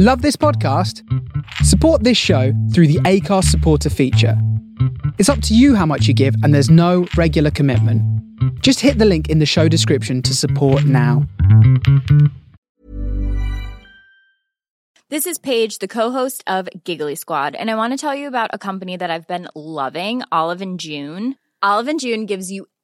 Love this podcast? Support this show through the Acast supporter feature. It's up to you how much you give, and there's no regular commitment. Just hit the link in the show description to support now. This is Paige, the co-host of Giggly Squad, and I want to tell you about a company that I've been loving, Olive and June. Olive and June gives you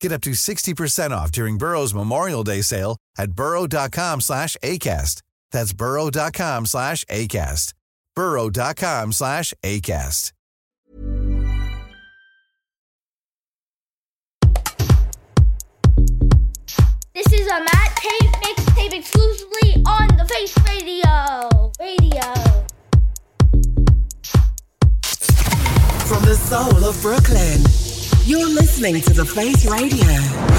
Get up to 60% off during Burrow's Memorial Day sale at burrow.com slash ACAST. That's burrow.com slash ACAST. burrow.com slash ACAST. This is a Matt Pape mixtape exclusively on the Face Radio. Radio. From the soul of Brooklyn, you're listening to The Face Radio.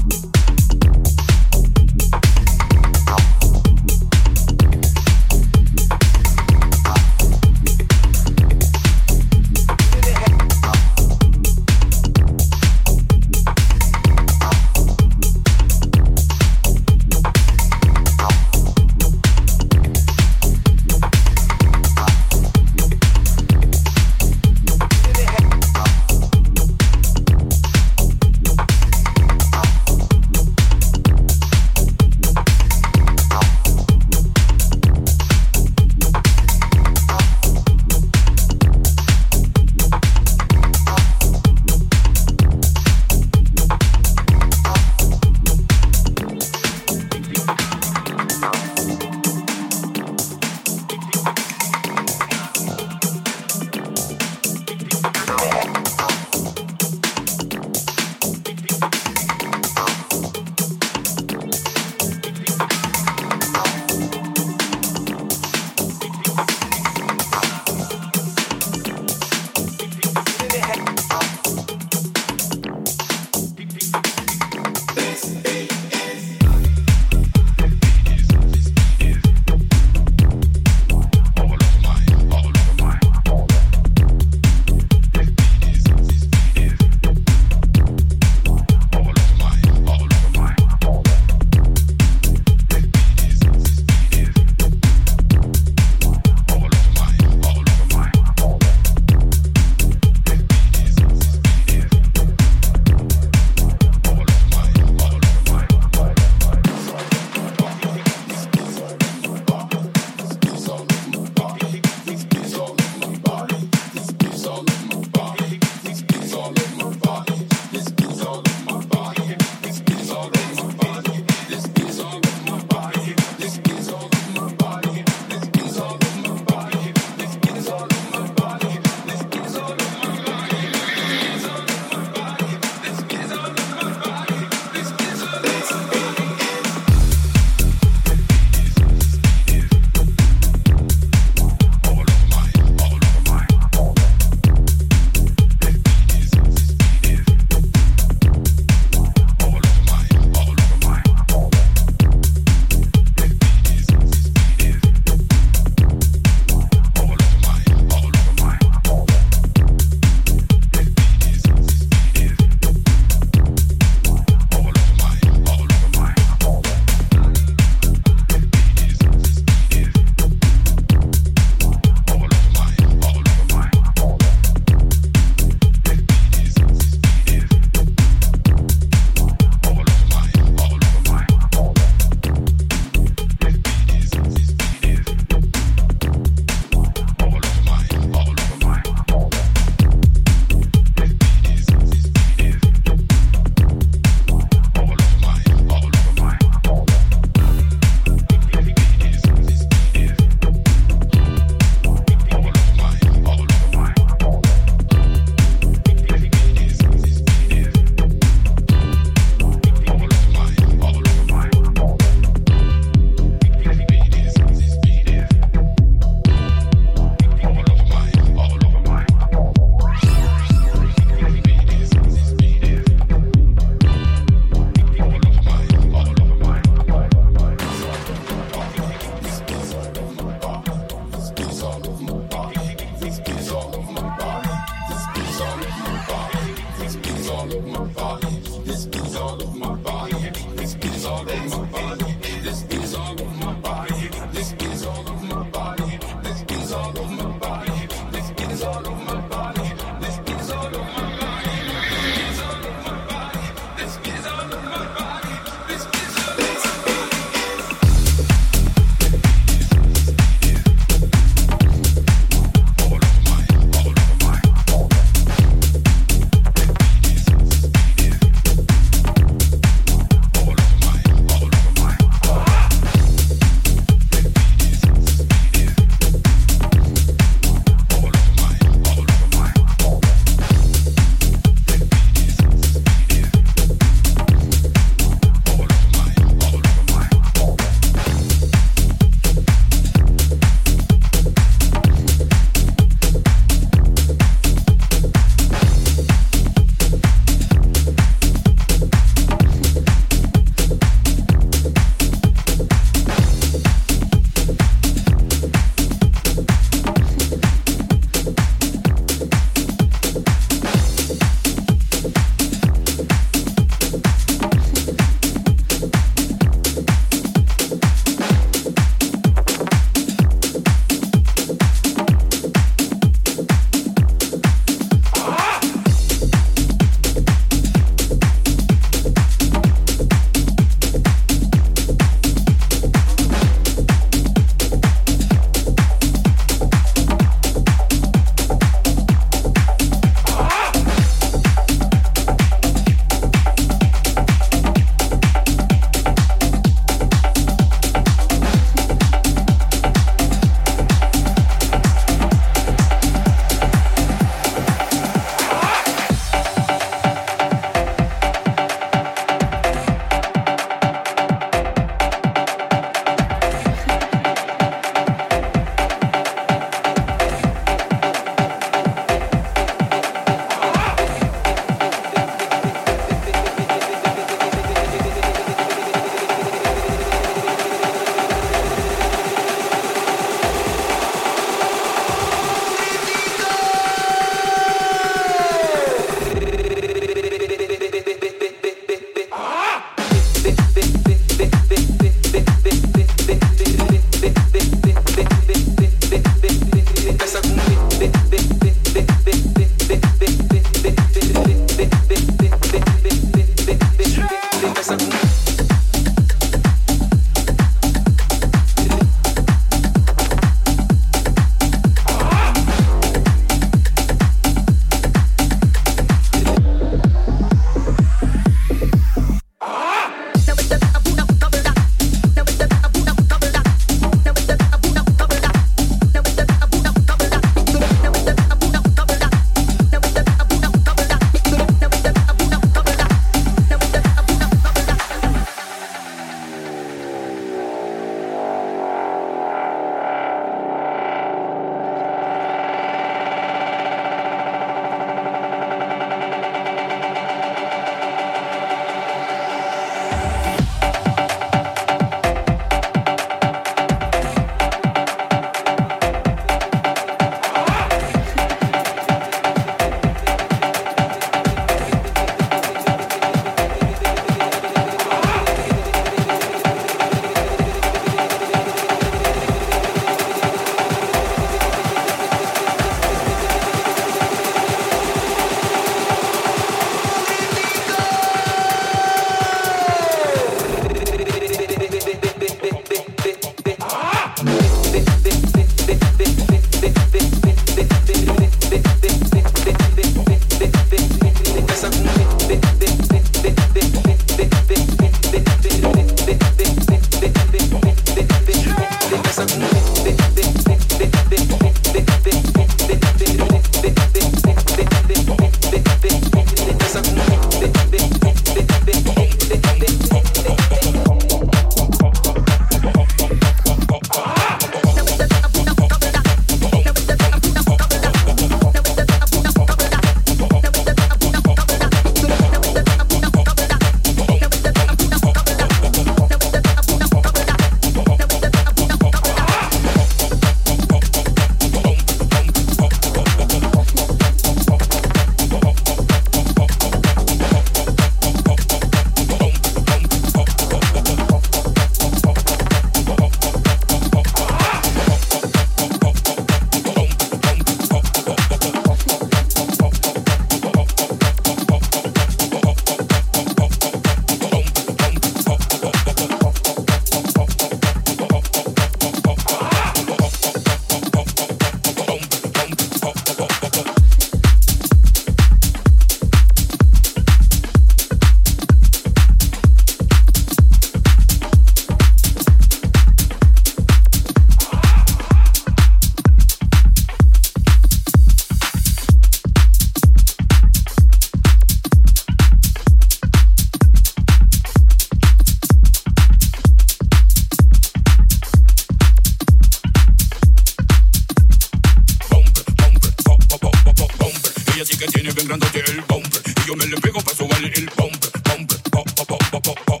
para sobarle el bumper, bumper, pop, pop, pop, pop, pop, pop,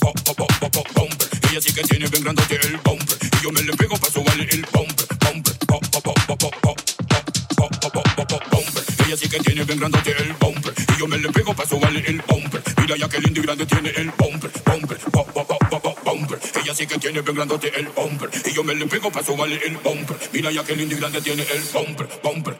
pop, pop, pop, pop, bumper. Ella sí que tiene bien grandote el bumper y yo me le pego para sobarle el bumper, bumper, pop, bumper. Ella sí que tiene bien grandote el bumper y yo me le pego para sobarle el bumper. Mira ya que lindo y grande tiene el bumper, bumper, pop, bumper. Ella sí que tiene bien el bumper y yo me le pego para sobarle el bumper. Mira ya que lindo y grande tiene el bumper, bumper,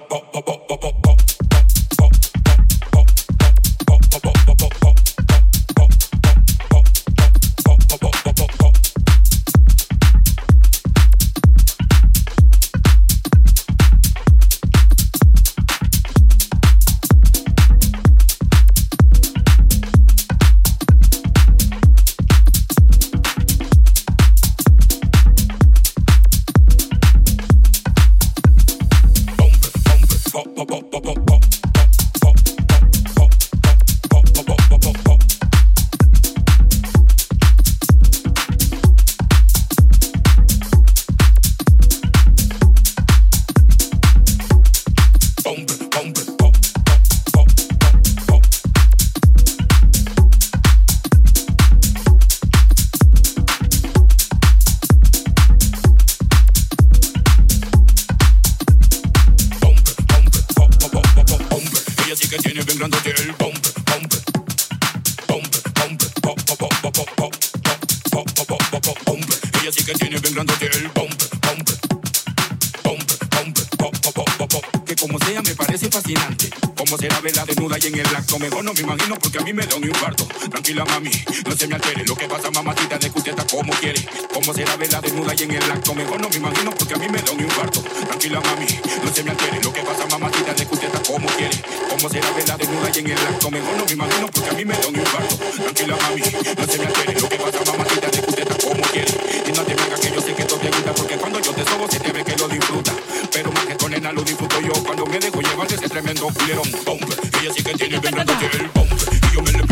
en el acto. Mejor no me imagino porque a mí me da un infarto. Tranquila mami, no se me altere. Lo que pasa mamacita de usted está como quiere. Como será verla desnuda y en el acto. Mejor no me imagino porque a mí me da un infarto. Tranquila mami, no se me altere. Lo que pasa mamacita de usted está como quiere. Y no te vengas que yo sé que esto te gusta porque cuando yo te sobo se te ve que lo disfruta. Pero más que con nena lo disfruto yo cuando me dejo llevar de ese tremendo culerón bumper. Ella sí que tiene bien el bumper y yo me le